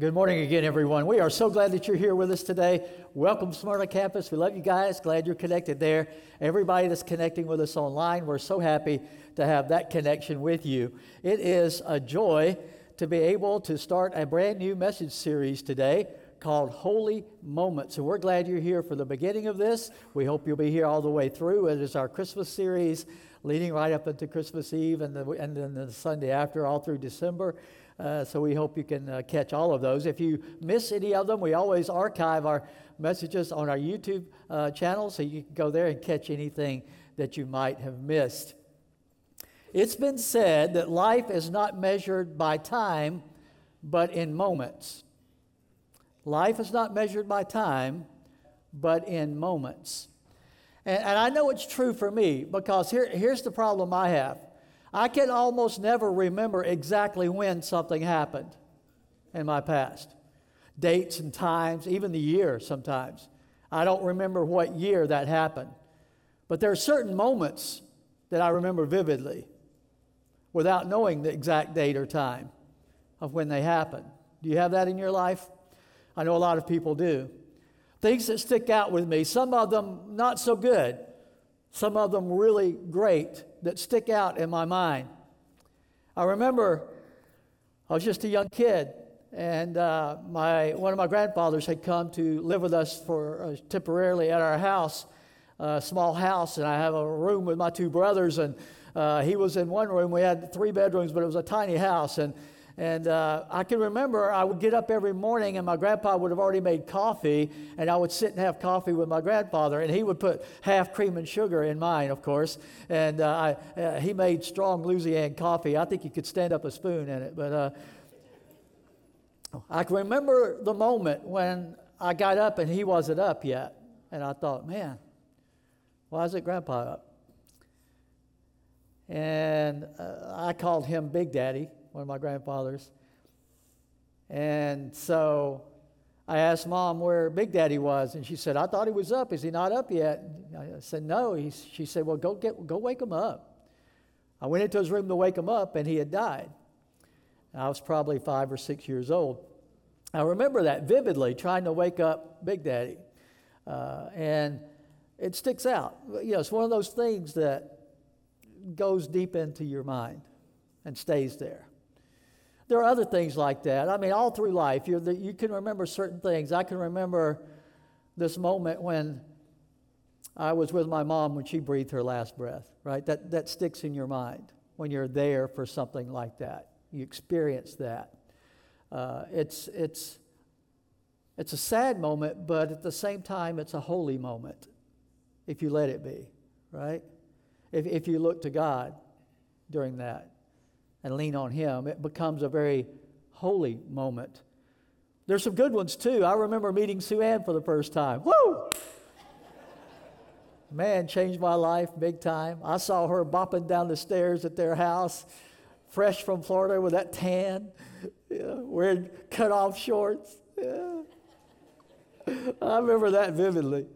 Good morning again, everyone. We are so glad that you're here with us today. Welcome, Smyrna Campus. We love you guys. Glad you're connected there. Everybody that's connecting with us online, we're so happy to have that connection with you. It is a joy to be able to start a brand new message series today called Holy Moments. And we're glad you're here for the beginning of this. We hope you'll be here all the way through. It is our Christmas series leading right up into Christmas Eve and, the, and then the Sunday after, all through December. Uh, so we hope you can uh, catch all of those. If you miss any of them, we always archive our messages on our YouTube uh, channel, so you can go there and catch anything that you might have missed. It's been said that life is not measured by time, but in moments. Life is not measured by time, but in moments. And, and I know it's true for me because here, here's the problem I have. I can almost never remember exactly when something happened in my past. Dates and times, even the year sometimes. I don't remember what year that happened. But there are certain moments that I remember vividly without knowing the exact date or time of when they happened. Do you have that in your life? I know a lot of people do. Things that stick out with me, some of them not so good, some of them really great that stick out in my mind. I remember I was just a young kid, and uh, my, one of my grandfathers had come to live with us for uh, temporarily at our house, a small house, and I have a room with my two brothers, and uh, he was in one room. We had three bedrooms, but it was a tiny house, and and uh, I can remember I would get up every morning and my grandpa would have already made coffee, and I would sit and have coffee with my grandfather, and he would put half cream and sugar in mine, of course. And uh, I, uh, he made strong Louisiana coffee. I think you could stand up a spoon in it. But uh, I can remember the moment when I got up and he wasn't up yet. And I thought, man, why isn't grandpa up? And uh, I called him Big Daddy one of my grandfathers. And so I asked mom where Big Daddy was, and she said, I thought he was up. Is he not up yet? I said, No. He's, she said, Well, go, get, go wake him up. I went into his room to wake him up, and he had died. I was probably five or six years old. I remember that vividly, trying to wake up Big Daddy. Uh, and it sticks out. You know, it's one of those things that goes deep into your mind and stays there. There are other things like that. I mean, all through life, the, you can remember certain things. I can remember this moment when I was with my mom when she breathed her last breath, right? That, that sticks in your mind when you're there for something like that. You experience that. Uh, it's, it's, it's a sad moment, but at the same time, it's a holy moment if you let it be, right? If, if you look to God during that and lean on Him, it becomes a very holy moment. There's some good ones too. I remember meeting Sue Ann for the first time. Woo! Man, changed my life big time. I saw her bopping down the stairs at their house, fresh from Florida with that tan, yeah, wearing cut off shorts. Yeah. I remember that vividly.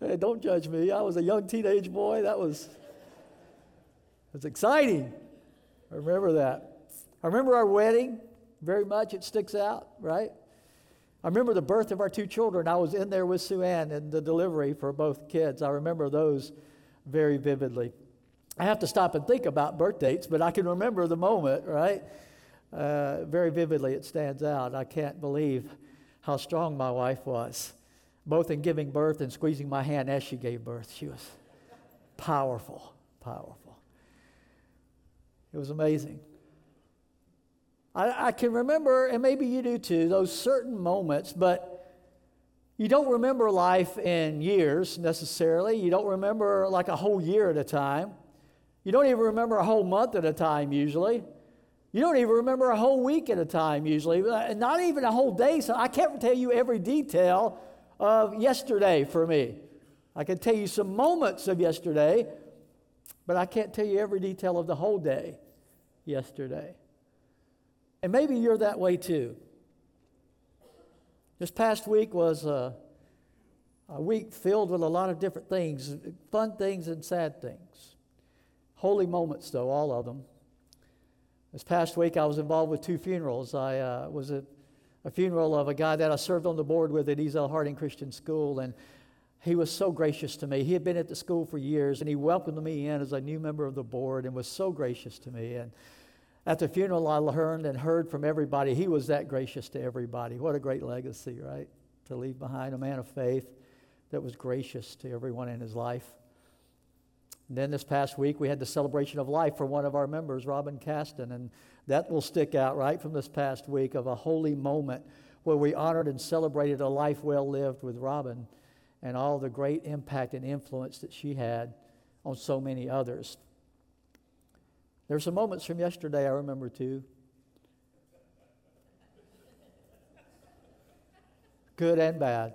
Hey, don't judge me. I was a young teenage boy. That was it's exciting. I remember that. I remember our wedding very much. It sticks out, right? I remember the birth of our two children. I was in there with Sue Ann and the delivery for both kids. I remember those very vividly. I have to stop and think about birth dates, but I can remember the moment, right? Uh, very vividly, it stands out. I can't believe how strong my wife was, both in giving birth and squeezing my hand as she gave birth. She was powerful, powerful. It was amazing. I, I can remember, and maybe you do too, those certain moments, but you don't remember life in years necessarily. You don't remember like a whole year at a time. You don't even remember a whole month at a time usually. You don't even remember a whole week at a time usually, uh, not even a whole day. So I can't tell you every detail of yesterday for me. I can tell you some moments of yesterday, but I can't tell you every detail of the whole day yesterday. And maybe you're that way too. This past week was a, a week filled with a lot of different things fun things and sad things. Holy moments, though, all of them. This past week, I was involved with two funerals. I uh, was at a funeral of a guy that I served on the board with at Ezell Harding Christian School, and he was so gracious to me. He had been at the school for years, and he welcomed me in as a new member of the board and was so gracious to me. And at the funeral, I learned and heard from everybody. He was that gracious to everybody. What a great legacy, right? To leave behind a man of faith that was gracious to everyone in his life. And then this past week, we had the celebration of life for one of our members, Robin Caston, and that will stick out right from this past week of a holy moment where we honored and celebrated a life well lived with Robin and all the great impact and influence that she had on so many others. There are some moments from yesterday I remember too. Good and bad.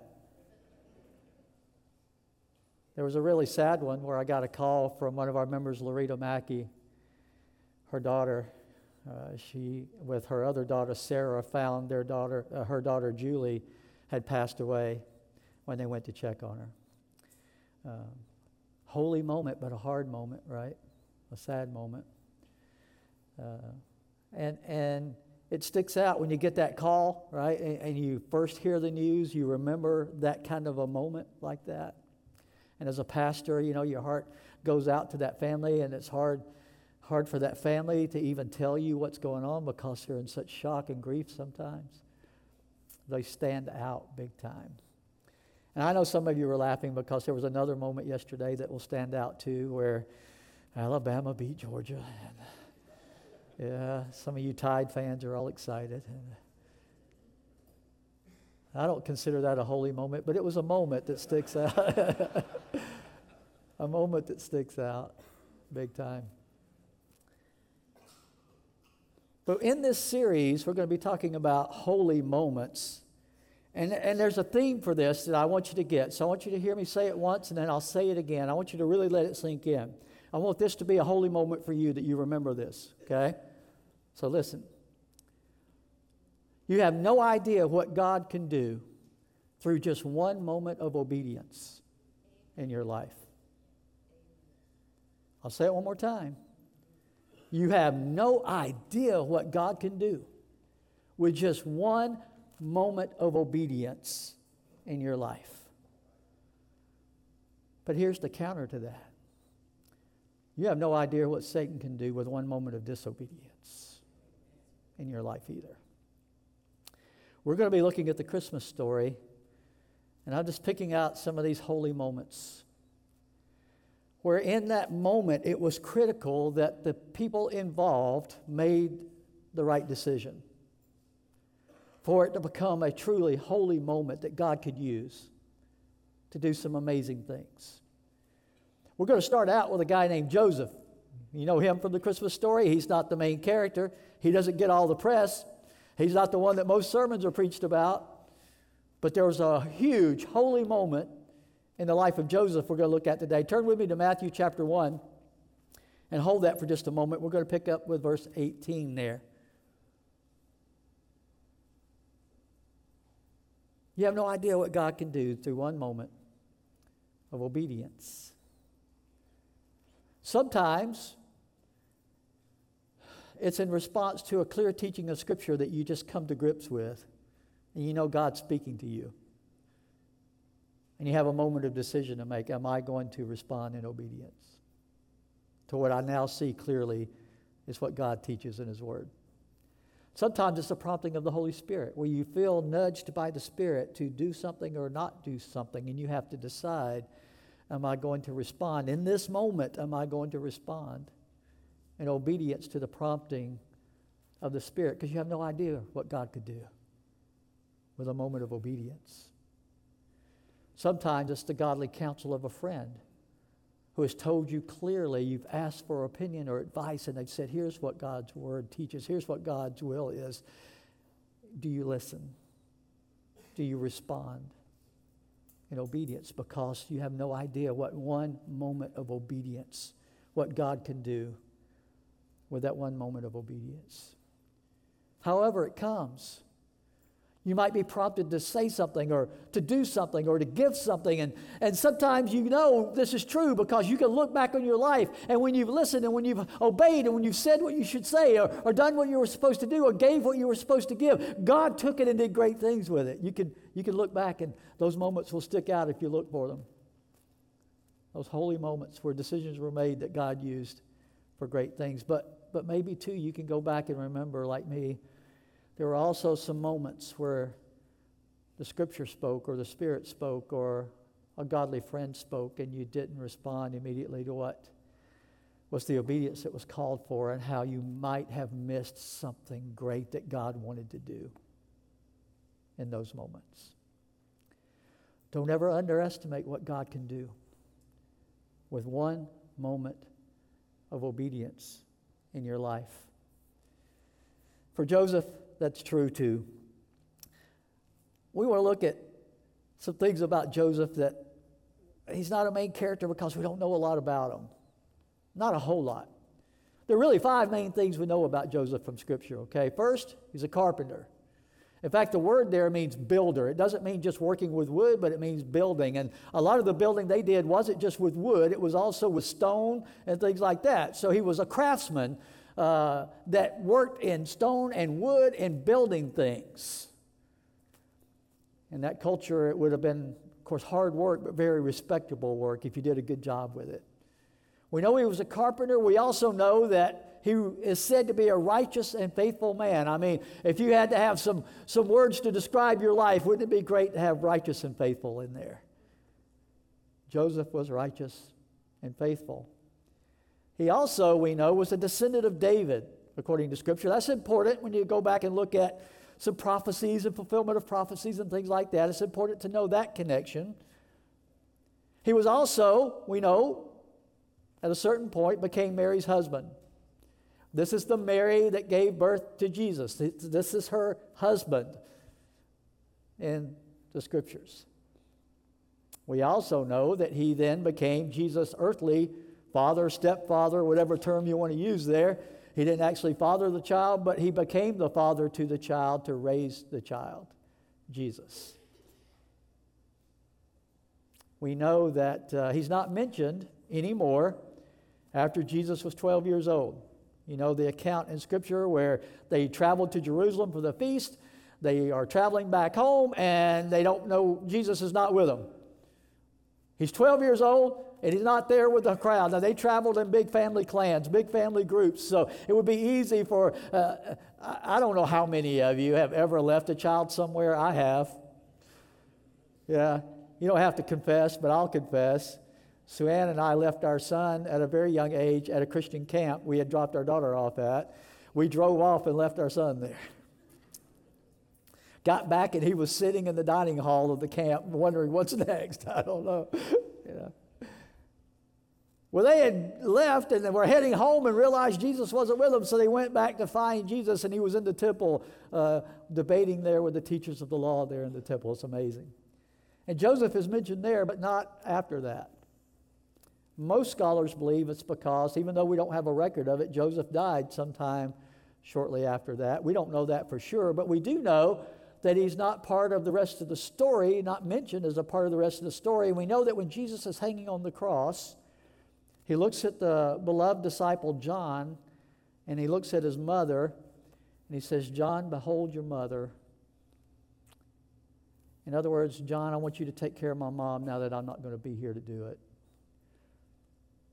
There was a really sad one where I got a call from one of our members, Loretta Mackey. Her daughter, uh, she, with her other daughter, Sarah, found their daughter, uh, her daughter, Julie, had passed away when they went to check on her. Um, holy moment, but a hard moment, right? A sad moment. Uh, and, and it sticks out when you get that call, right? And, and you first hear the news, you remember that kind of a moment like that. And as a pastor, you know, your heart goes out to that family, and it's hard, hard for that family to even tell you what's going on because they're in such shock and grief sometimes. They stand out big time. And I know some of you were laughing because there was another moment yesterday that will stand out too where Alabama beat Georgia. And yeah, some of you Tide fans are all excited. And I don't consider that a holy moment, but it was a moment that sticks out. a moment that sticks out big time. But in this series, we're going to be talking about holy moments. And, and there's a theme for this that I want you to get. So I want you to hear me say it once and then I'll say it again. I want you to really let it sink in. I want this to be a holy moment for you that you remember this, okay? So listen. You have no idea what God can do through just one moment of obedience in your life. I'll say it one more time. You have no idea what God can do with just one moment of obedience in your life. But here's the counter to that you have no idea what Satan can do with one moment of disobedience in your life either. We're going to be looking at the Christmas story, and I'm just picking out some of these holy moments where, in that moment, it was critical that the people involved made the right decision for it to become a truly holy moment that God could use to do some amazing things. We're going to start out with a guy named Joseph. You know him from the Christmas story. He's not the main character, he doesn't get all the press. He's not the one that most sermons are preached about, but there was a huge holy moment in the life of Joseph we're going to look at today. Turn with me to Matthew chapter 1 and hold that for just a moment. We're going to pick up with verse 18 there. You have no idea what God can do through one moment of obedience. Sometimes it's in response to a clear teaching of Scripture that you just come to grips with, and you know God's speaking to you. And you have a moment of decision to make. Am I going to respond in obedience to what I now see clearly is what God teaches in His Word? Sometimes it's a prompting of the Holy Spirit where you feel nudged by the Spirit to do something or not do something, and you have to decide Am I going to respond? In this moment, am I going to respond? in obedience to the prompting of the Spirit because you have no idea what God could do with a moment of obedience. Sometimes it's the godly counsel of a friend who has told you clearly, you've asked for opinion or advice, and they've said, Here's what God's word teaches, here's what God's will is. Do you listen? Do you respond in obedience? Because you have no idea what one moment of obedience, what God can do with that one moment of obedience. However, it comes. You might be prompted to say something or to do something or to give something. And, and sometimes you know this is true because you can look back on your life and when you've listened and when you've obeyed and when you've said what you should say or, or done what you were supposed to do or gave what you were supposed to give, God took it and did great things with it. You can, you can look back and those moments will stick out if you look for them. Those holy moments where decisions were made that God used for great things. But, but maybe too, you can go back and remember, like me, there were also some moments where the scripture spoke or the spirit spoke or a godly friend spoke and you didn't respond immediately to what was the obedience that was called for and how you might have missed something great that God wanted to do in those moments. Don't ever underestimate what God can do with one moment of obedience in your life. For Joseph, that's true too. We want to look at some things about Joseph that he's not a main character because we don't know a lot about him. Not a whole lot. There are really five main things we know about Joseph from Scripture, okay? First, he's a carpenter. In fact, the word there means builder. It doesn't mean just working with wood, but it means building. And a lot of the building they did wasn't just with wood, it was also with stone and things like that. So he was a craftsman uh, that worked in stone and wood and building things. In that culture, it would have been, of course, hard work, but very respectable work if you did a good job with it. We know he was a carpenter. We also know that he is said to be a righteous and faithful man. I mean, if you had to have some, some words to describe your life, wouldn't it be great to have righteous and faithful in there? Joseph was righteous and faithful. He also, we know, was a descendant of David, according to Scripture. That's important when you go back and look at some prophecies and fulfillment of prophecies and things like that. It's important to know that connection. He was also, we know, at a certain point, became Mary's husband. This is the Mary that gave birth to Jesus. This is her husband in the scriptures. We also know that he then became Jesus' earthly father, stepfather, whatever term you want to use there. He didn't actually father the child, but he became the father to the child to raise the child, Jesus. We know that uh, he's not mentioned anymore after Jesus was 12 years old. You know the account in Scripture where they traveled to Jerusalem for the feast. They are traveling back home and they don't know Jesus is not with them. He's 12 years old and he's not there with the crowd. Now, they traveled in big family clans, big family groups, so it would be easy for, uh, I don't know how many of you have ever left a child somewhere. I have. Yeah, you don't have to confess, but I'll confess. Sue Ann and I left our son at a very young age at a Christian camp we had dropped our daughter off at. We drove off and left our son there. Got back and he was sitting in the dining hall of the camp wondering what's next. I don't know. you know. Well, they had left and they were heading home and realized Jesus wasn't with them, so they went back to find Jesus, and he was in the temple uh, debating there with the teachers of the law there in the temple. It's amazing. And Joseph is mentioned there, but not after that. Most scholars believe it's because, even though we don't have a record of it, Joseph died sometime shortly after that. We don't know that for sure, but we do know that he's not part of the rest of the story, not mentioned as a part of the rest of the story. And We know that when Jesus is hanging on the cross, he looks at the beloved disciple John and he looks at his mother and he says, John, behold your mother. In other words, John, I want you to take care of my mom now that I'm not going to be here to do it.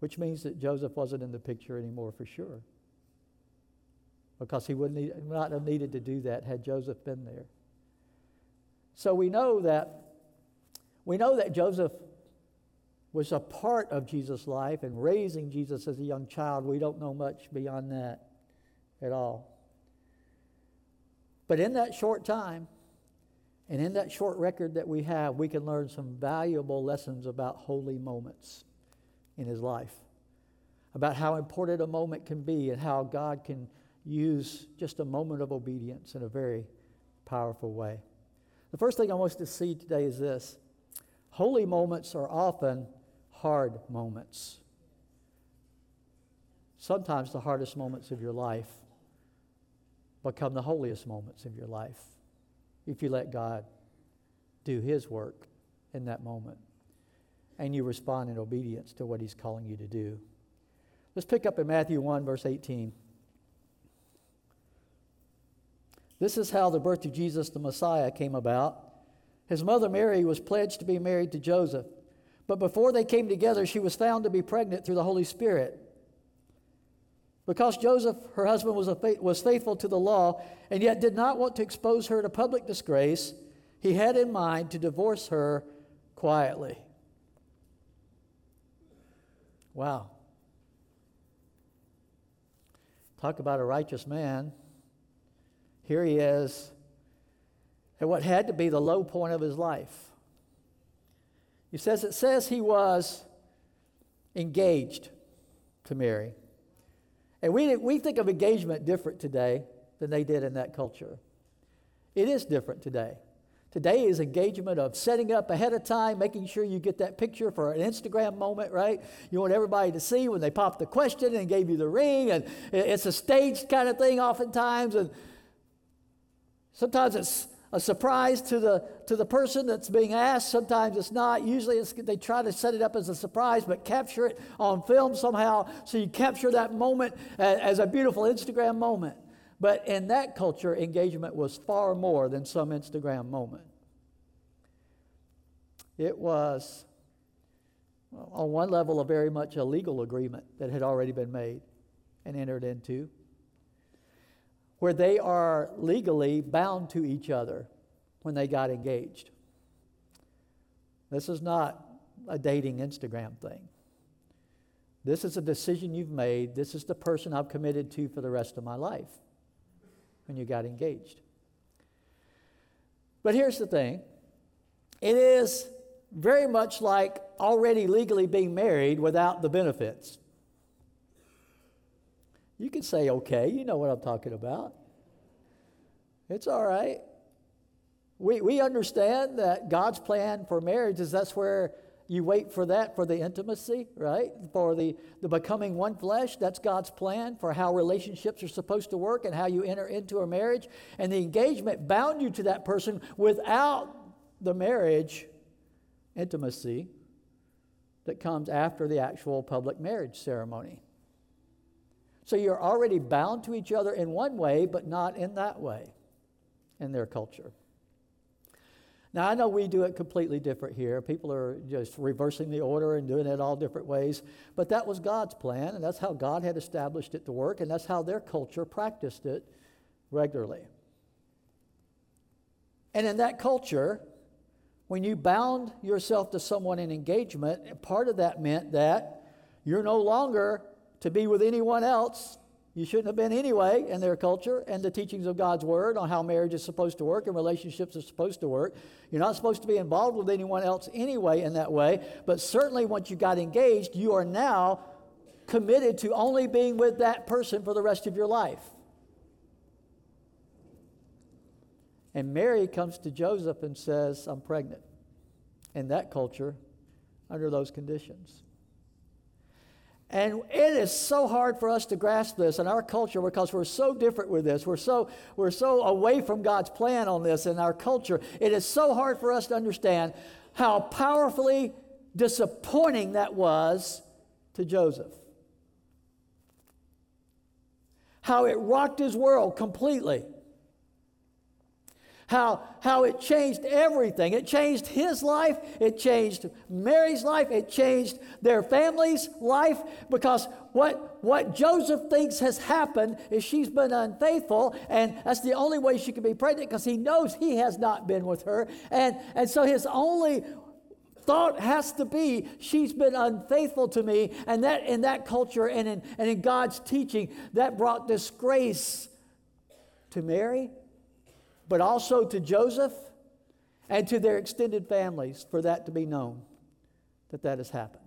Which means that Joseph wasn't in the picture anymore for sure. Because he would need, not have needed to do that had Joseph been there. So we know that we know that Joseph was a part of Jesus' life and raising Jesus as a young child. We don't know much beyond that at all. But in that short time, and in that short record that we have, we can learn some valuable lessons about holy moments in his life, about how important a moment can be and how God can use just a moment of obedience in a very powerful way. The first thing I want us to see today is this holy moments are often hard moments. Sometimes the hardest moments of your life become the holiest moments of your life. if you let God do His work in that moment and you respond in obedience to what He's calling you to do. Let's pick up in Matthew 1, verse 18. This is how the birth of Jesus the Messiah came about. His mother Mary was pledged to be married to Joseph, but before they came together, she was found to be pregnant through the Holy Spirit. Because Joseph, her husband, was, was faithful to the law and yet did not want to expose her to public disgrace, he had in mind to divorce her quietly. Wow. Talk about a righteous man. Here he is at what had to be the low point of his life. He says it says he was engaged to Mary. And we, we think of engagement different today than they did in that culture. It is different today. Today is engagement of setting up ahead of time, making sure you get that picture for an Instagram moment, right? You want everybody to see when they pop the question and gave you the ring, and it's a staged kind of thing oftentimes, and sometimes it's a surprise to the to the person that's being asked. Sometimes it's not. Usually it's, they try to set it up as a surprise, but capture it on film somehow, so you capture that moment as, as a beautiful Instagram moment. But in that culture, engagement was far more than some Instagram moment. It was, on one level, a very much a legal agreement that had already been made and entered into, where they are legally bound to each other when they got engaged. This is not a dating Instagram thing. This is a decision you've made. This is the person I've committed to for the rest of my life when you got engaged. But here's the thing it is very much like already legally being married without the benefits. You can say, okay, you know what I'm talking about. It's all right. We, we understand that God's plan for marriage is that's where you wait for that for the intimacy, right? For the, the becoming one flesh. That's God's plan for how relationships are supposed to work and how you enter into a marriage. And the engagement bound you to that person without the marriage intimacy that comes after the actual public marriage ceremony. So you're already bound to each other in one way, but not in that way in their culture. Now, I know we do it completely different here. People are just reversing the order and doing it all different ways. But that was God's plan, and that's how God had established it to work, and that's how their culture practiced it regularly. And in that culture, when you bound yourself to someone in engagement, part of that meant that you're no longer to be with anyone else you shouldn't have been anyway in their culture and the teachings of God's Word on how marriage is supposed to work and relationships are supposed to work. You're not supposed to be involved with anyone else anyway in that way, but certainly once you got engaged, you are now committed to only being with that person for the rest of your life. And Mary comes to Joseph and says, I'm pregnant. In that culture, under those conditions. And it is so hard for us to grasp this in our culture because we're so different with this. We're so, we're so away from God's plan on this in our culture. It is so hard for us to understand how powerfully disappointing that was to Joseph. How it rocked his world completely how, how it changed everything. It changed his life, it changed Mary's life, it changed their family's life because what, what Joseph thinks has happened is she's been unfaithful, and that's the only way she can be pregnant because he knows he has not been with her. And, and so his only thought has to be she's been unfaithful to me and that in that culture and in, and in god's teaching that brought disgrace to mary but also to Joseph and to their extended families for that to be known that that has happened.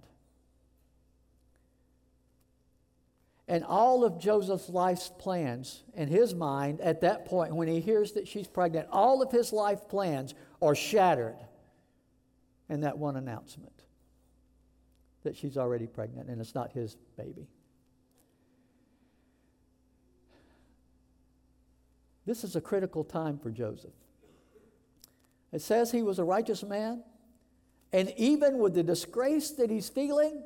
And all of Joseph's life's plans in his mind at that point, when he hears that she's pregnant, all of his life plans are shattered in that one announcement that she's already pregnant and it's not his baby. This is a critical time for Joseph. It says he was a righteous man. And even with the disgrace that he's feeling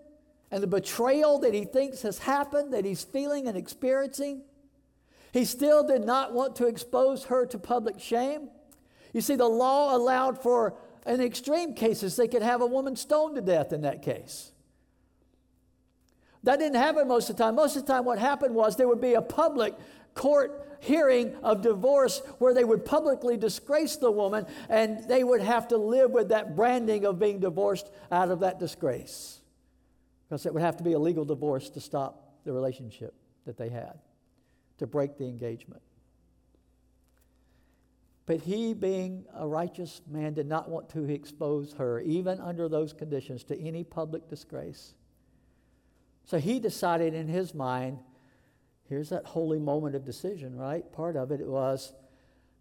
and the betrayal that he thinks has happened, that he's feeling and experiencing, he still did not want to expose her to public shame. You see, the law allowed for, in extreme cases, they could have a woman stoned to death in that case. That didn't happen most of the time. Most of the time, what happened was there would be a public court hearing of divorce where they would publicly disgrace the woman and they would have to live with that branding of being divorced out of that disgrace. Because it would have to be a legal divorce to stop the relationship that they had, to break the engagement. But he, being a righteous man, did not want to expose her, even under those conditions, to any public disgrace. So he decided in his mind Here's that holy moment of decision, right? Part of it was,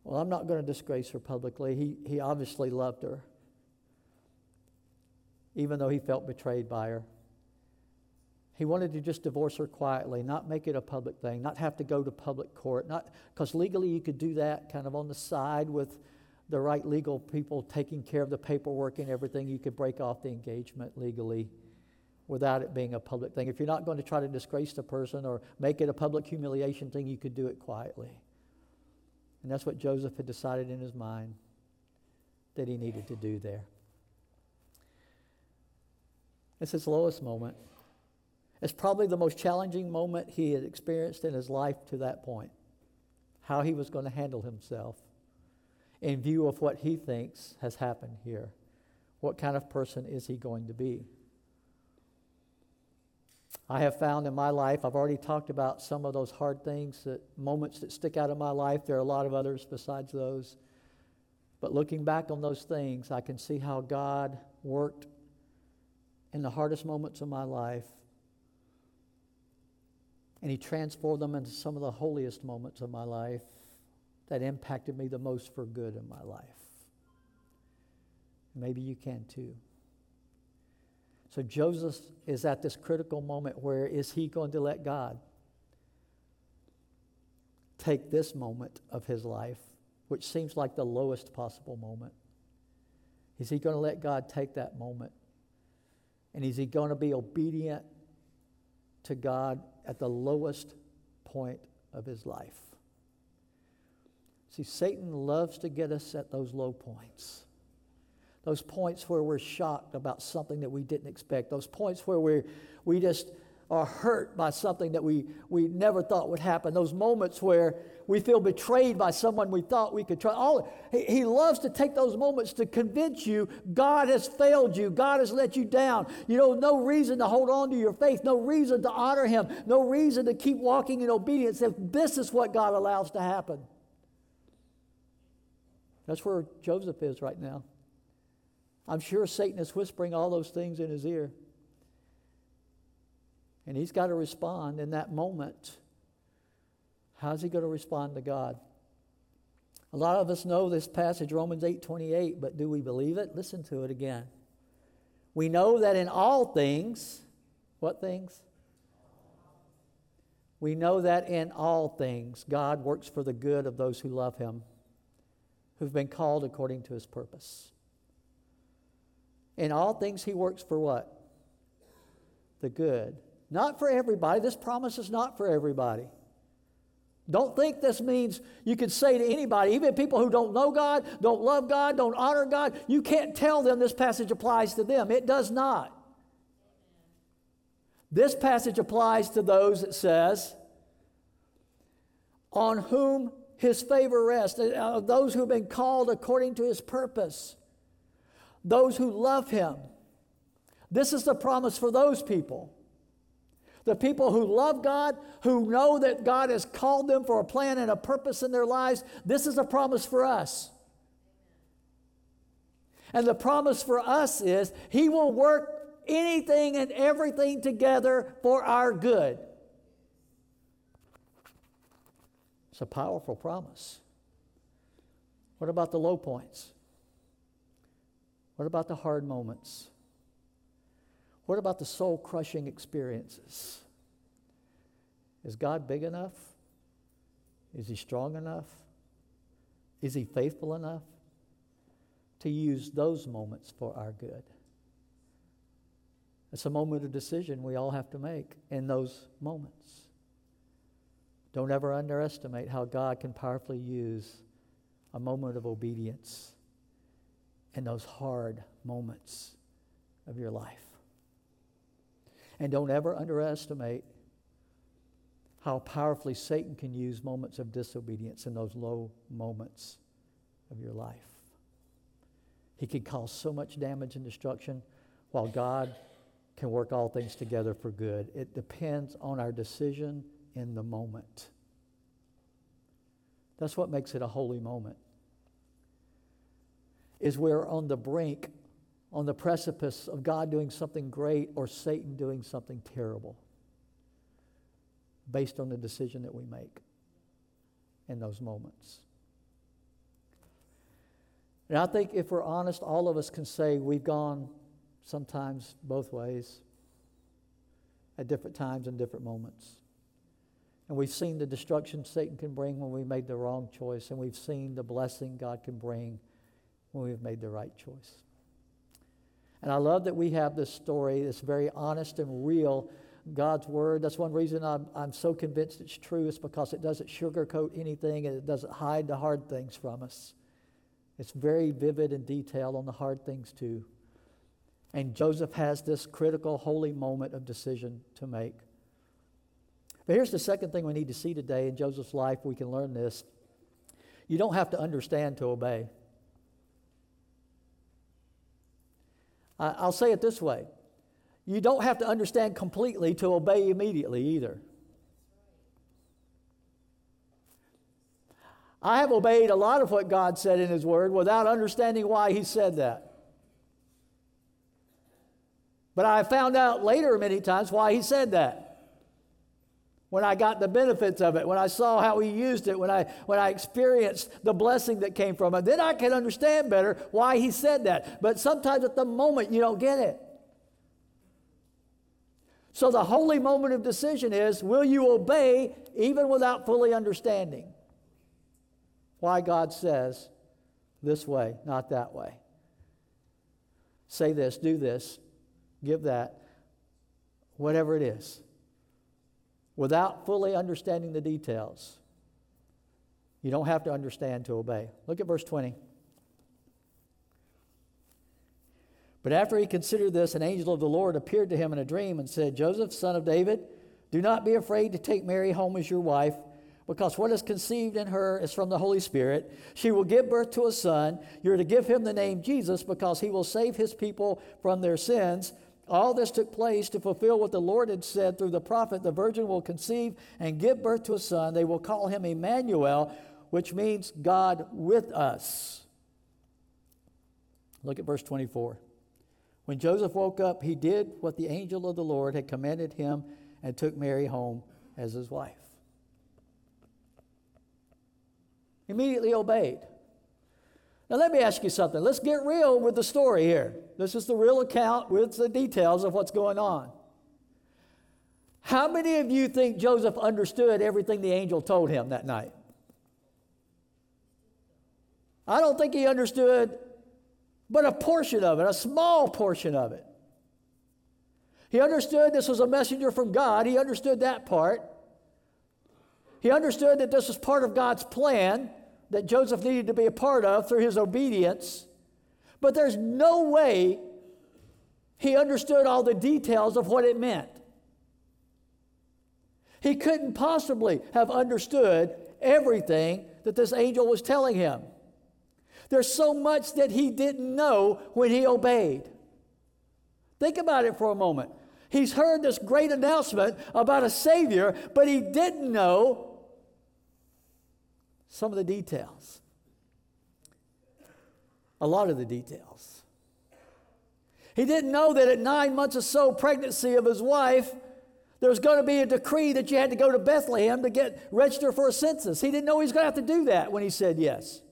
well, I'm not going to disgrace her publicly. He, he obviously loved her, even though he felt betrayed by her. He wanted to just divorce her quietly, not make it a public thing, not have to go to public court, not because legally you could do that kind of on the side with the right legal people taking care of the paperwork and everything. You could break off the engagement legally without it being a public thing. If you're not going to try to disgrace the person or make it a public humiliation thing, you could do it quietly. And that's what Joseph had decided in his mind that he needed to do there. It's his lowest moment. It's probably the most challenging moment he had experienced in his life to that point. How he was going to handle himself in view of what he thinks has happened here. What kind of person is he going to be? I have found in my life, I've already talked about some of those hard things, that moments that stick out in my life. There are a lot of others besides those. But looking back on those things, I can see how God worked in the hardest moments of my life. And He transformed them into some of the holiest moments of my life that impacted me the most for good in my life. Maybe you can too. So Joseph is at this critical moment where is he going to let God take this moment of his life, which seems like the lowest possible moment? Is he going to let God take that moment? And is he going to be obedient to God at the lowest point of his life? See, Satan loves to get us at those low points those points where we're shocked about something that we didn't expect, those points where we we just are hurt by something that we, we never thought would happen, those moments where we feel betrayed by someone we thought we could trust. All, he, he loves to take those moments to convince you God has failed you, God has let you down. You know, no reason to hold on to your faith, no reason to honor Him, no reason to keep walking in obedience if this is what God allows to happen. That's where Joseph is right now. I'm sure Satan is whispering all those things in his ear. And he's got to respond in that moment. How's he going to respond to God? A lot of us know this passage, Romans 8 28, but do we believe it? Listen to it again. We know that in all things, what things? We know that in all things, God works for the good of those who love him, who've been called according to his purpose. In all things, he works for what? The good. Not for everybody. This promise is not for everybody. Don't think this means you can say to anybody, even people who don't know God, don't love God, don't honor God, you can't tell them this passage applies to them. It does not. This passage applies to those that says, on whom his favor rests, uh, those who have been called according to his purpose those who love him. This is the promise for those people. The people who love God, who know that God has called them for a plan and a purpose in their lives, this is a promise for us. And the promise for us is He will work anything and everything together for our good. It's a powerful promise. What about the low points? What about the hard moments? What about the soul crushing experiences? Is God big enough? Is He strong enough? Is He faithful enough to use those moments for our good. It's a moment of decision we all have to make in those moments. Don't ever underestimate how God can powerfully use a moment of obedience in those hard moments of your life. And don't ever underestimate how powerfully Satan can use moments of disobedience in those low moments of your life. He can cause so much damage and destruction while God can work all things together for good. It depends on our decision in the moment. That's what makes it a holy moment. Is we're on the brink, on the precipice of God doing something great or Satan doing something terrible based on the decision that we make in those moments. And I think if we're honest, all of us can say we've gone sometimes both ways at different times and different moments. And we've seen the destruction Satan can bring when we made the wrong choice, and we've seen the blessing God can bring when we've made the right choice. And I love that we have this story, this very honest and real God's Word. That's one reason I'm, I'm so convinced it's true, is because it doesn't sugarcoat anything and it doesn't hide the hard things from us. It's very vivid and detailed on the hard things too. And Joseph has this critical, holy moment of decision to make. But here's the second thing we need to see today in Joseph's life. We can learn this. You don't have to understand to obey. I'll say it this way you don't have to understand completely to obey immediately either. I have obeyed a lot of what God said in His Word without understanding why He said that. But I found out later many times why He said that. When I got the benefits of it, when I saw how He used it, when I, when I experienced the blessing that came from it, then I can understand better why He said that. But sometimes at the moment you don't get it. So the holy moment of decision is will you obey even without fully understanding? why God says this way, not that way. Say this, do this, give that, whatever it is, without fully understanding the details. You don't have to understand to obey. Look at verse 20. But after he considered this, an angel of the Lord appeared to him in a dream and said, Joseph, son of David, do not be afraid to take Mary home as your wife because what is conceived in her is from the Holy Spirit. She will give birth to a son. You're to give him the name Jesus because he will save his people from their sins. All this took place to fulfill what the Lord had said through the prophet the virgin will conceive and give birth to a son. They will call him Emmanuel, which means God with us. Look at verse 24. When Joseph woke up, he did what the angel of the Lord had commanded him and took Mary home as his wife. immediately obeyed. Now, let me ask you something. Let's get real with the story here. This is the real account with the details of what's going on. How many of you think Joseph understood everything the angel told him that night? I don't think he understood but a portion of it, a small portion of it. He understood this was a messenger from God, he understood that part. He understood that this was part of God's plan that Joseph needed to be a part of through his obedience. But there's no way he understood all the details of what it meant. He couldn't possibly have understood everything that this angel was telling him. There's so much that he didn't know when he obeyed. Think about it for a moment. He's heard this great announcement about a Savior, but he didn't know some of the details, a lot of the details. He didn't know that at nine months or so pregnancy of his wife, there was going to be a decree that you had to go to Bethlehem to get registered for a census. He didn't know he was going to have to do that when he said yes.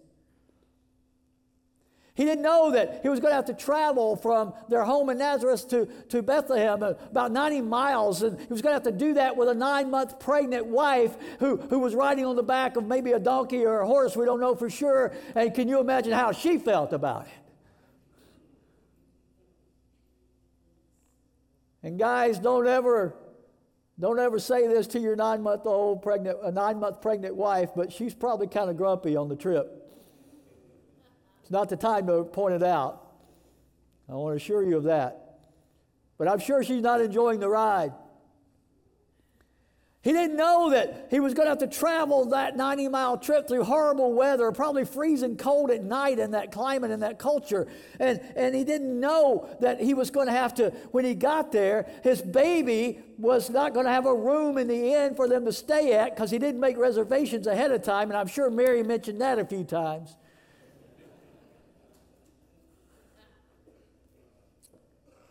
He didn't know that he was going to have to travel from their home in Nazareth to, to Bethlehem, uh, about 90 miles. And he was going to have to do that with a nine month pregnant wife who, who was riding on the back of maybe a donkey or a horse. We don't know for sure. And can you imagine how she felt about it? And guys, don't ever. Don't ever say this to your nine-month-old pregnant, a nine-month pregnant wife, but she's probably kind of grumpy on the trip not the time to point it out. I want to assure you of that. But I'm sure she's not enjoying the ride. He didn't know that he was going to have to travel that 90 mile trip through horrible weather, probably freezing cold at night in that climate and that culture. And, and he didn't know that he was going to have to, when he got there, his baby was not going to have a room in the inn for them to stay at because he didn't make reservations ahead of time. And I'm sure Mary mentioned that a few times.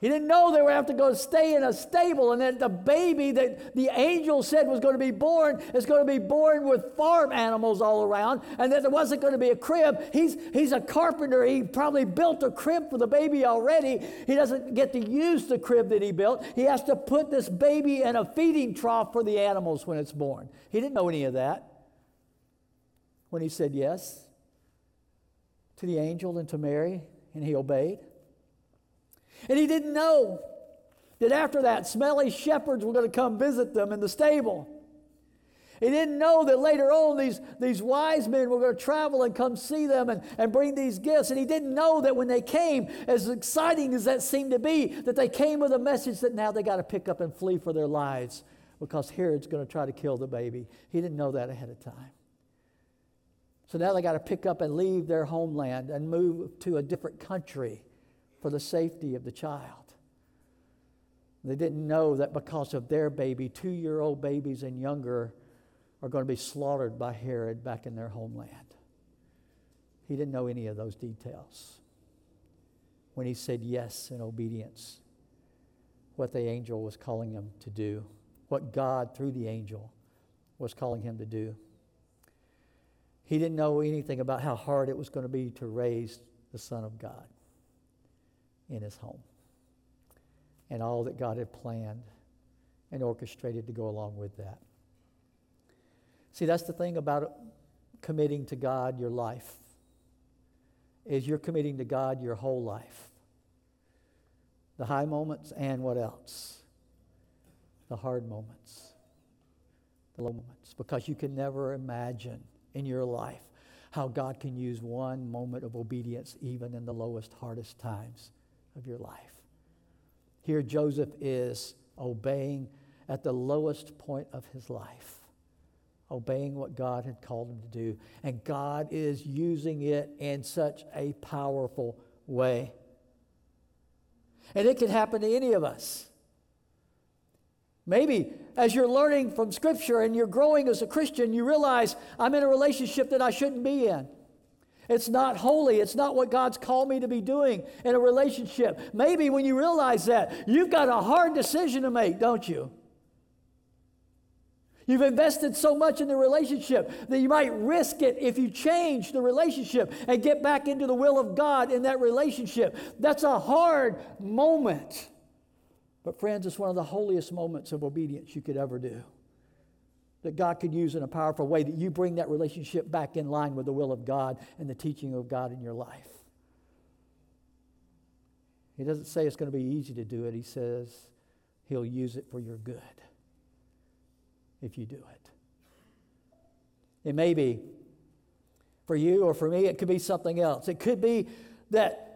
He didn't know they would have to go stay in a stable and that the baby that the angel said was going to be born is going to be born with farm animals all around and that there wasn't going to be a crib. He's, he's a carpenter. He probably built a crib for the baby already. He doesn't get to use the crib that he built. He has to put this baby in a feeding trough for the animals when it's born. He didn't know any of that when he said yes to the angel and to Mary and he obeyed. And he didn't know that after that, smelly shepherds were going to come visit them in the stable. He didn't know that later on these, these wise men were going to travel and come see them and, and bring these gifts. And he didn't know that when they came, as exciting as that seemed to be, that they came with a message that now they got to pick up and flee for their lives because Herod's going to try to kill the baby. He didn't know that ahead of time. So now they got to pick up and leave their homeland and move to a different country for the safety of the child. They didn't know that because of their baby, two year old babies and younger are going to be slaughtered by Herod back in their homeland. He didn't know any of those details when he said yes in obedience, what the angel was calling him to do, what God, through the angel, was calling him to do. He didn't know anything about how hard it was going to be to raise the Son of God in his home and all that God had planned and orchestrated to go along with that. See, that's the thing about committing to God your life is you're committing to God your whole life. The high moments and what else? The hard moments. The low moments because you can never imagine in your life how God can use one moment of obedience even in the lowest hardest times of your life. Here, Joseph is obeying at the lowest point of his life, obeying what God had called him to do. And God is using it in such a powerful way. And it can happen to any of us. Maybe as you're learning from Scripture and you're growing as a Christian, you realize I'm in a relationship that I shouldn't be in. It's not holy. It's not what God's called me to be doing in a relationship. Maybe when you realize that, you've got a hard decision to make, don't you? You've invested so much in the relationship that you might risk it if you change the relationship and get back into the will of God in that relationship. That's a hard moment. But, friends, it's one of the holiest moments of obedience you could ever do that God could use in a powerful way, that you bring that relationship back in line with the will of God and the teaching of God in your life. He doesn't say it's going to be easy to do it, he says he'll use it for your good if you do it. It may be for you or for me, it could be something else. It could be that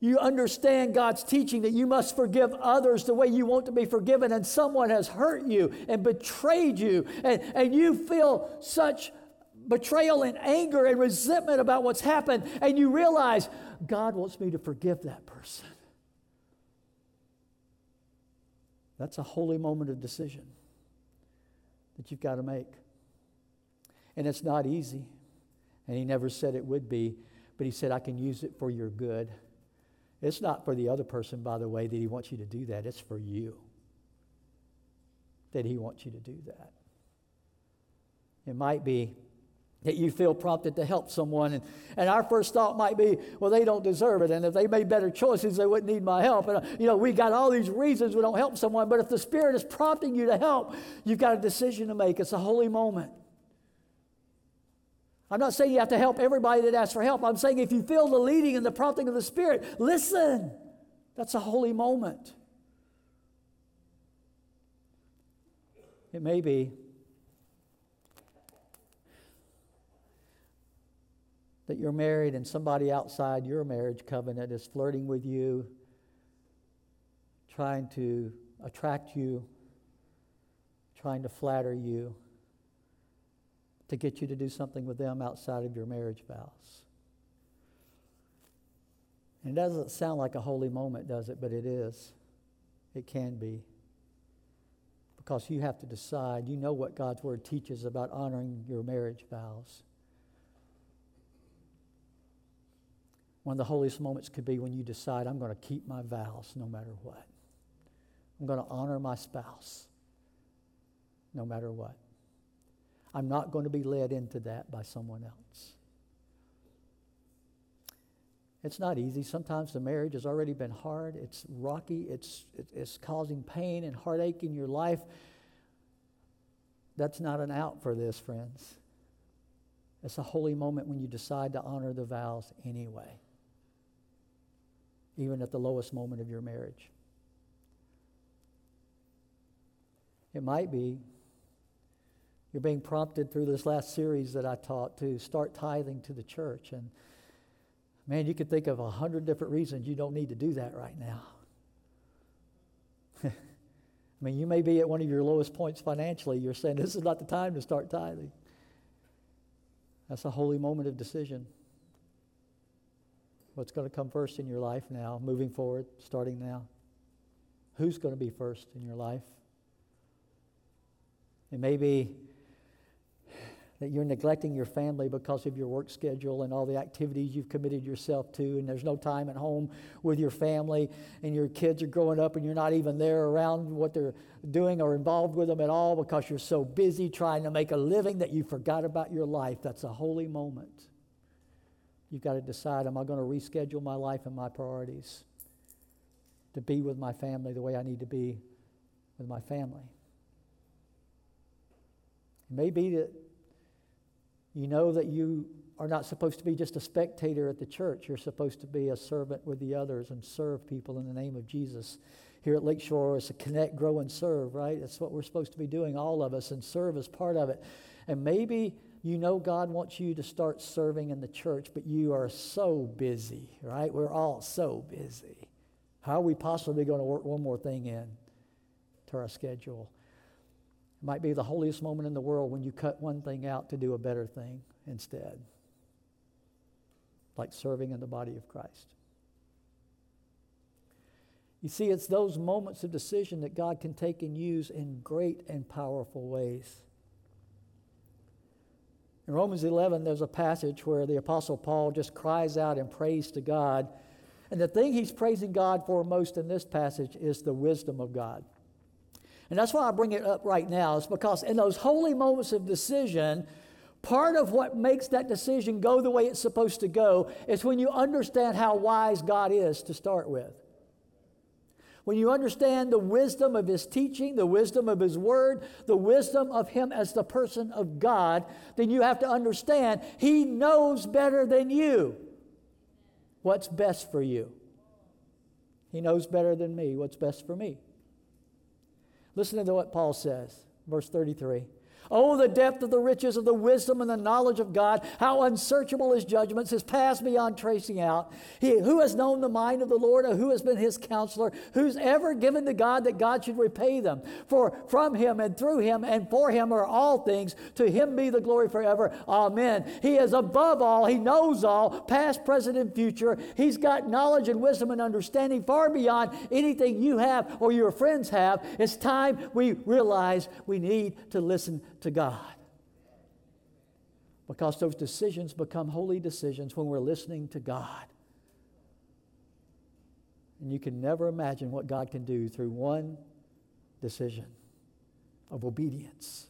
you understand God's teaching that you must forgive others the way you want to be forgiven, and someone has hurt you and betrayed you, and, and you feel such betrayal and anger and resentment about what's happened, and you realize God wants me to forgive that person. That's a holy moment of decision that you've got to make. And it's not easy. And he never said it would be, but he said, I can use it for your good. It's not for the other person, by the way, that he wants you to do that. It's for you that he wants you to do that. It might be that you feel prompted to help someone, and, and our first thought might be, well, they don't deserve it, and if they made better choices, they wouldn't need my help. And, uh, you know, we got all these reasons we don't help someone, but if the Spirit is prompting you to help, you've got a decision to make. It's a holy moment. I'm not saying you have to help everybody that asks for help. I'm saying if you feel the leading and the prompting of the Spirit, listen. That's a holy moment. It may be that you're married and somebody outside your marriage covenant is flirting with you, trying to attract you, trying to flatter you, to get you to do something with them outside of your marriage vows. And it doesn't sound like a holy moment, does it? But it is. It can be. Because you have to decide. You know what God's Word teaches about honoring your marriage vows. One of the holiest moments could be when you decide, I'm going to keep my vows no matter what. I'm going to honor my spouse no matter what. I'm not going to be led into that by someone else. It's not easy. Sometimes the marriage has already been hard. It's rocky. It's, it's causing pain and heartache in your life. That's not an out for this, friends. It's a holy moment when you decide to honor the vows anyway, even at the lowest moment of your marriage. It might be you're being prompted through this last series that I taught to start tithing to the church. And Man, you could think of a hundred different reasons you don't need to do that right now. I mean, you may be at one of your lowest points financially. You're saying this is not the time to start tithing. That's a holy moment of decision. What's going to come first in your life now, moving forward, starting now? Who's going to be first in your life? It may be that you're neglecting your family because of your work schedule and all the activities you've committed yourself to, and there's no time at home with your family, and your kids are growing up and you're not even there around what they're doing or involved with them at all because you're so busy trying to make a living that you forgot about your life. That's a holy moment. You've got to decide am I going to reschedule my life and my priorities to be with my family the way I need to be with my family? It may be that you know that you are not supposed to be just a spectator at the church. You're supposed to be a servant with the others and serve people in the name of Jesus. Here at Lakeshore, it's a connect, grow, and serve, right? That's what we're supposed to be doing, all of us, and serve as part of it. And maybe you know God wants you to start serving in the church, but you are so busy, right? We're all so busy. How are we possibly going to work one more thing in to our schedule? It might be the holiest moment in the world when you cut one thing out to do a better thing instead, like serving in the body of Christ. You see, it's those moments of decision that God can take and use in great and powerful ways. In Romans 11, there's a passage where the Apostle Paul just cries out and prays to God. And the thing he's praising God for most in this passage is the wisdom of God. And that's why I bring it up right now, is because in those holy moments of decision, part of what makes that decision go the way it's supposed to go is when you understand how wise God is to start with. When you understand the wisdom of His teaching, the wisdom of His word, the wisdom of Him as the person of God, then you have to understand He knows better than you what's best for you. He knows better than me what's best for me. Listen to what Paul says, verse 33. Oh, the depth of the riches of the wisdom and the knowledge of God, how unsearchable his judgments, his paths beyond tracing out. He, who has known the mind of the Lord, or who has been his counselor? Who's ever given to God that God should repay them? For from him and through him and for him are all things. To him be the glory forever. Amen. He is above all, he knows all, past, present, and future. He's got knowledge and wisdom and understanding far beyond anything you have or your friends have. It's time we realize we need to listen to God. Because those decisions become holy decisions when we're listening to God. And you can never imagine what God can do through one decision of obedience.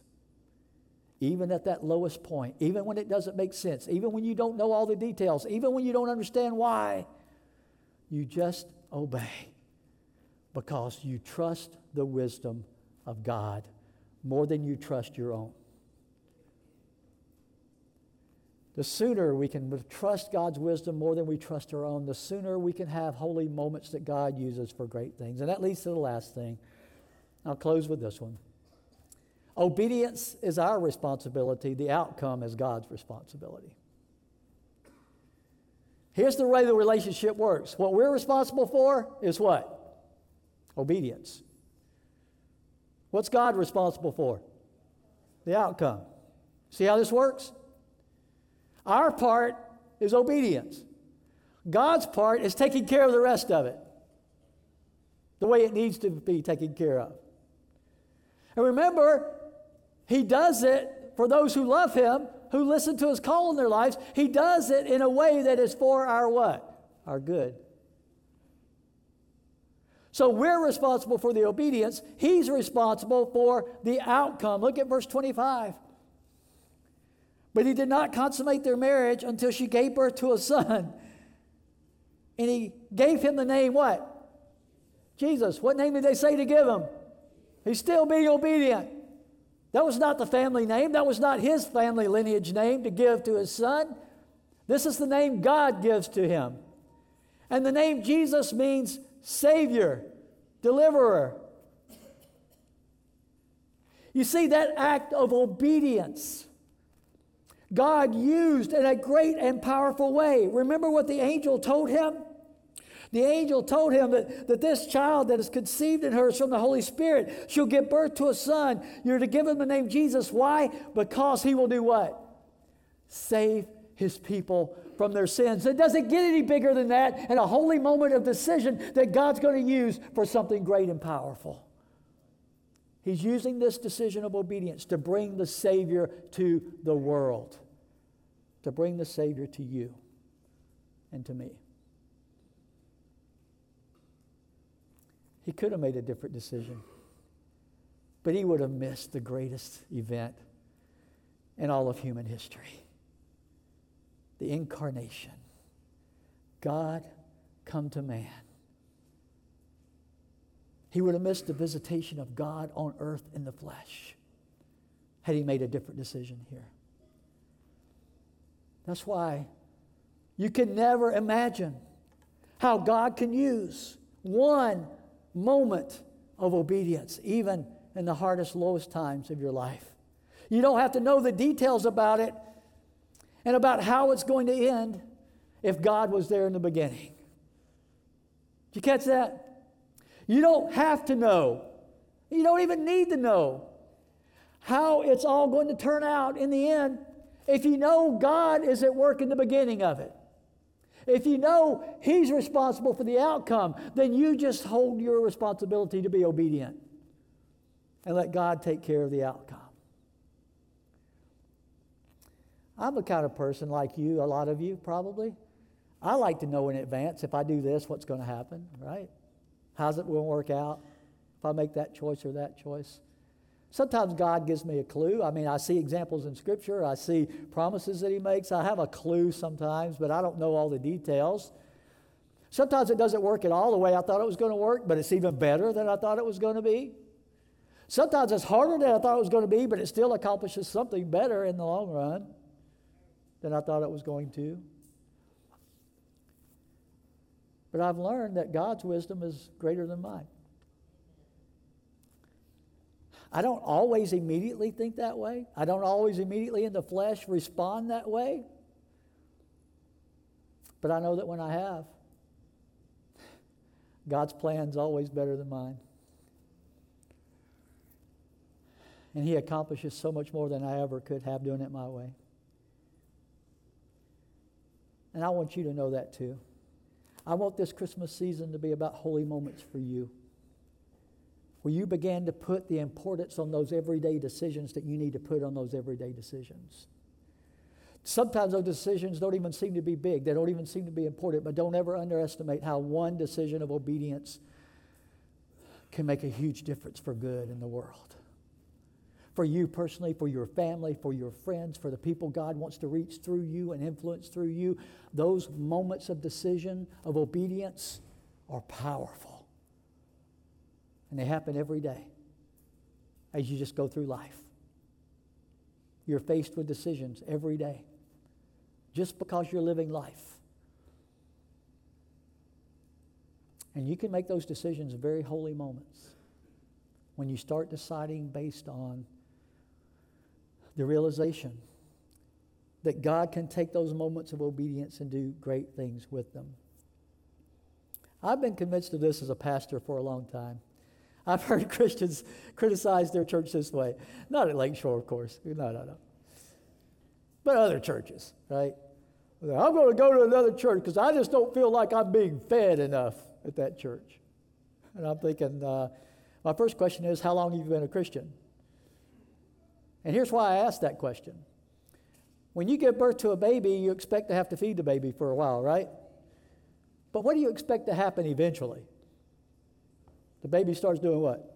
Even at that lowest point, even when it doesn't make sense, even when you don't know all the details, even when you don't understand why, you just obey because you trust the wisdom of God more than you trust your own. The sooner we can trust God's wisdom more than we trust our own, the sooner we can have holy moments that God uses for great things. And that leads to the last thing. I'll close with this one. Obedience is our responsibility, the outcome is God's responsibility. Here's the way the relationship works what we're responsible for is what? Obedience. What's God responsible for? The outcome. See how this works? Our part is obedience. God's part is taking care of the rest of it the way it needs to be taken care of. And remember, He does it for those who love Him, who listen to His call in their lives. He does it in a way that is for our what? Our good. So we're responsible for the obedience. He's responsible for the outcome. Look at verse 25. But he did not consummate their marriage until she gave birth to a son. And he gave him the name what? Jesus. What name did they say to give him? He's still being obedient. That was not the family name. That was not his family lineage name to give to his son. This is the name God gives to him. And the name Jesus means Savior, Deliverer. You see, that act of obedience God used in a great and powerful way. Remember what the angel told him? The angel told him that, that this child that is conceived in her is from the Holy Spirit. She'll give birth to a son. You're to give him the name Jesus. Why? Because he will do what? Save his people from their sins. It doesn't get any bigger than that and a holy moment of decision that God's going to use for something great and powerful. He's using this decision of obedience to bring the Savior to the world, to bring the Savior to you and to me. He could have made a different decision, but he would have missed the greatest event in all of human history the incarnation. God come to man. He would have missed the visitation of God on earth in the flesh had he made a different decision here. That's why you can never imagine how God can use one moment of obedience, even in the hardest, lowest times of your life. You don't have to know the details about it and about how it's going to end if God was there in the beginning. Did you catch that? You don't have to know. You don't even need to know how it's all going to turn out in the end if you know God is at work in the beginning of it. If you know He's responsible for the outcome, then you just hold your responsibility to be obedient and let God take care of the outcome. I'm the kind of person like you, a lot of you probably. I like to know in advance if I do this, what's going to happen, right? How's it going to work out? If I make that choice or that choice. Sometimes God gives me a clue. I mean, I see examples in Scripture, I see promises that He makes. I have a clue sometimes, but I don't know all the details. Sometimes it doesn't work at all the way I thought it was going to work, but it's even better than I thought it was going to be. Sometimes it's harder than I thought it was going to be, but it still accomplishes something better in the long run than I thought it was going to. But I've learned that God's wisdom is greater than mine. I don't always immediately think that way. I don't always immediately in the flesh respond that way. But I know that when I have, God's plan is always better than mine. And He accomplishes so much more than I ever could have doing it my way. And I want you to know that too. I want this Christmas season to be about holy moments for you where you began to put the importance on those everyday decisions that you need to put on those everyday decisions. Sometimes those decisions don't even seem to be big, they don't even seem to be important, but don't ever underestimate how one decision of obedience can make a huge difference for good in the world. For you personally, for your family, for your friends, for the people God wants to reach through you and influence through you, those moments of decision, of obedience, are powerful. And they happen every day as you just go through life. You're faced with decisions every day just because you're living life. And you can make those decisions very holy moments when you start deciding based on the realization that God can take those moments of obedience and do great things with them. I've been convinced of this as a pastor for a long time. I've heard Christians criticize their church this way. Not at Lakeshore, of course. No, no, no. But other churches, right? I'm going to go to another church because I just don't feel like I'm being fed enough at that church. And I'm thinking, uh, my first question is, how long have you been a Christian? And here's why I asked that question. When you give birth to a baby, you expect to have to feed the baby for a while, right? But what do you expect to happen eventually? The baby starts doing what?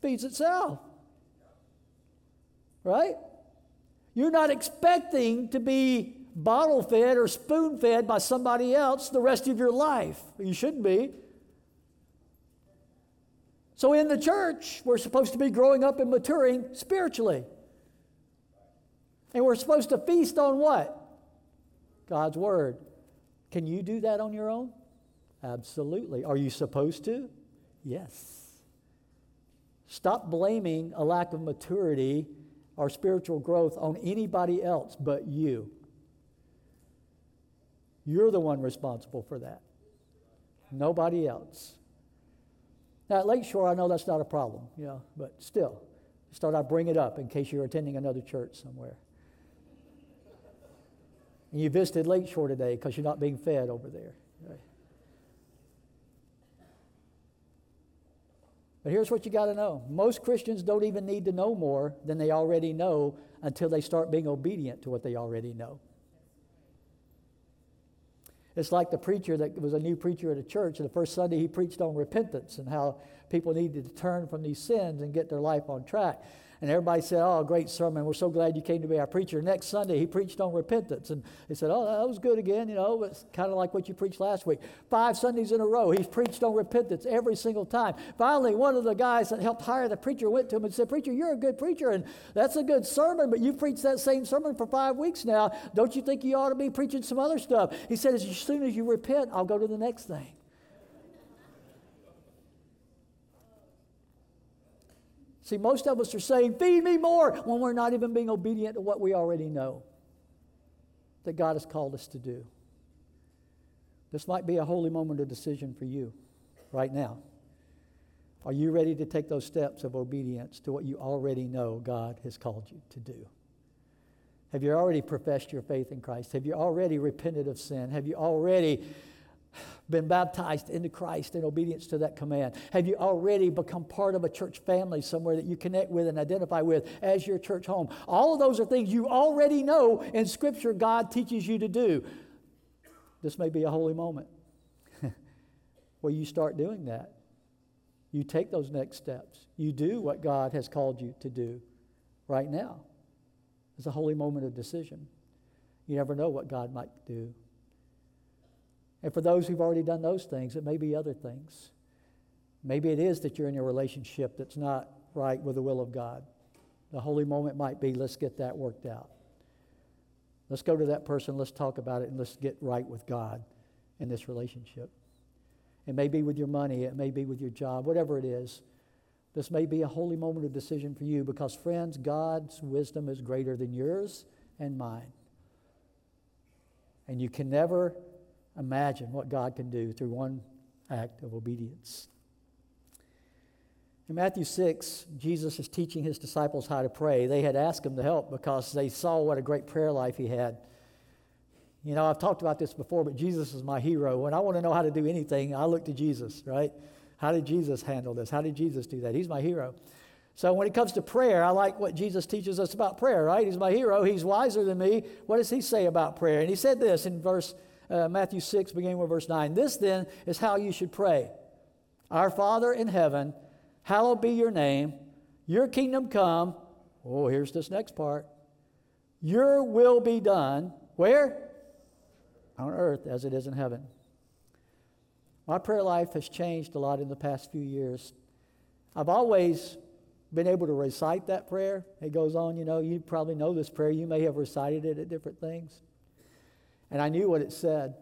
Feeds itself. Right? You're not expecting to be bottle fed or spoon fed by somebody else the rest of your life. You shouldn't be. So, in the church, we're supposed to be growing up and maturing spiritually. And we're supposed to feast on what? God's Word. Can you do that on your own? Absolutely. Are you supposed to? Yes. Stop blaming a lack of maturity or spiritual growth on anybody else but you. You're the one responsible for that, nobody else. Now, at Lakeshore, I know that's not a problem, you know, but still, just thought I'd bring it up in case you're attending another church somewhere. And you visited Lakeshore today because you're not being fed over there. Right? But here's what you got to know most Christians don't even need to know more than they already know until they start being obedient to what they already know. It's like the preacher that was a new preacher at a church, and the first Sunday he preached on repentance and how people needed to turn from these sins and get their life on track. And everybody said, Oh, great sermon. We're so glad you came to be our preacher. Next Sunday, he preached on repentance. And they said, Oh, that was good again. You know, it's kind of like what you preached last week. Five Sundays in a row, he's preached on repentance every single time. Finally, one of the guys that helped hire the preacher went to him and said, Preacher, you're a good preacher, and that's a good sermon, but you've preached that same sermon for five weeks now. Don't you think you ought to be preaching some other stuff? He said, As soon as you repent, I'll go to the next thing. See, most of us are saying, Feed me more, when we're not even being obedient to what we already know that God has called us to do. This might be a holy moment of decision for you right now. Are you ready to take those steps of obedience to what you already know God has called you to do? Have you already professed your faith in Christ? Have you already repented of sin? Have you already been baptized into Christ in obedience to that command? Have you already become part of a church family somewhere that you connect with and identify with as your church home? All of those are things you already know in Scripture God teaches you to do. This may be a holy moment where you start doing that. You take those next steps. You do what God has called you to do right now. It's a holy moment of decision. You never know what God might do and for those who've already done those things, it may be other things. Maybe it is that you're in a relationship that's not right with the will of God. The holy moment might be let's get that worked out. Let's go to that person, let's talk about it, and let's get right with God in this relationship. It may be with your money, it may be with your job, whatever it is. This may be a holy moment of decision for you because, friends, God's wisdom is greater than yours and mine. And you can never imagine what God can do through one act of obedience. In Matthew 6, Jesus is teaching his disciples how to pray. They had asked him to help because they saw what a great prayer life he had. You know, I've talked about this before, but Jesus is my hero. When I want to know how to do anything, I look to Jesus, right? How did Jesus handle this? How did Jesus do that? He's my hero. So when it comes to prayer, I like what Jesus teaches us about prayer, right? He's my hero. He's wiser than me. What does he say about prayer? And he said this in verse uh, Matthew 6, beginning with verse 9. This then is how you should pray Our Father in heaven, hallowed be your name, your kingdom come. Oh, here's this next part. Your will be done. Where? On earth as it is in heaven. My prayer life has changed a lot in the past few years. I've always been able to recite that prayer. It goes on, you know, you probably know this prayer. You may have recited it at different things and I knew what it said.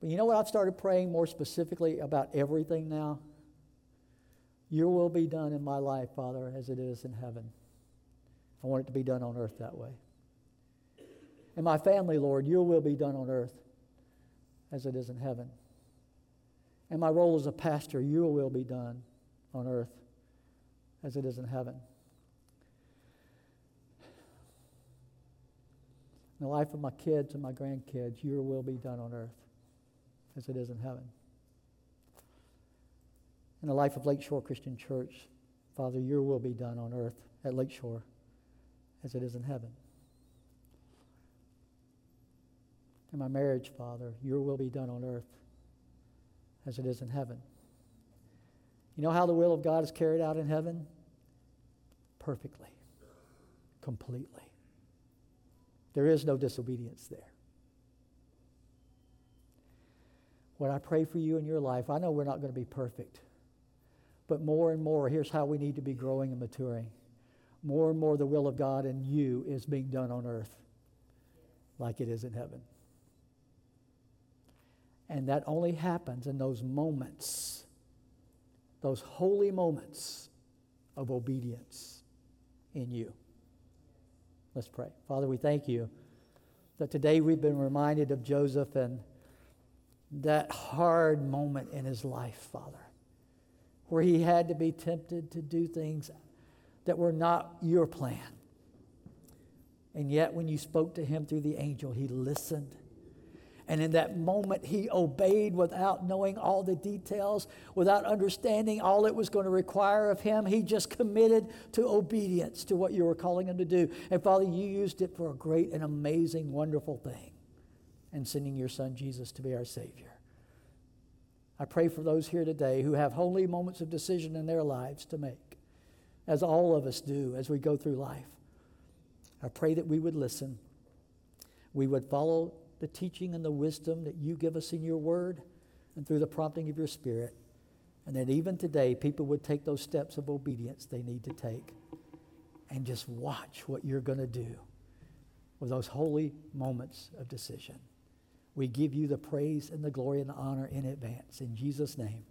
But you know what? I've started praying more specifically about everything now. Your will be done in my life, Father, as it is in heaven. I want it to be done on earth that way. And my family, Lord, your will be done on earth as it is in heaven. And my role as a pastor, your will be done on earth as it is in heaven. In the life of my kids and my grandkids, your will be done on earth as it is in heaven. In the life of Lakeshore Christian Church, Father, your will be done on earth at Lakeshore as it is in heaven. In my marriage, Father, your will be done on earth as it is in heaven. You know how the will of God is carried out in heaven? Perfectly, completely. There is no disobedience there. What I pray for you in your life, I know we're not going to be perfect, but more and more, here's how we need to be growing and maturing. More and more, the will of God in you is being done on earth like it is in heaven. And that only happens in those moments, those holy moments of obedience in you. Let's pray. Father, we thank you that today we've been reminded of Joseph and that hard moment in his life, Father, where he had to be tempted to do things that were not your plan. And yet, when you spoke to him through the angel, he listened and in that moment, he obeyed without knowing all the details, without understanding all it was going to require of him. He just committed to obedience to what you were calling him to do. And Father, you used it for a great and amazing, wonderful thing and sending your son Jesus to be our Savior. I pray for those here today who have holy moments of decision in their lives to make, as all of us do as we go through life. I pray that we would listen, we would follow the teaching and the wisdom that you give us in your word and through the prompting of your spirit. And that even today, people would take those steps of obedience they need to take and just watch what you're going to do with those holy moments of decision. We give you the praise and the glory and the honor in advance. In Jesus' name.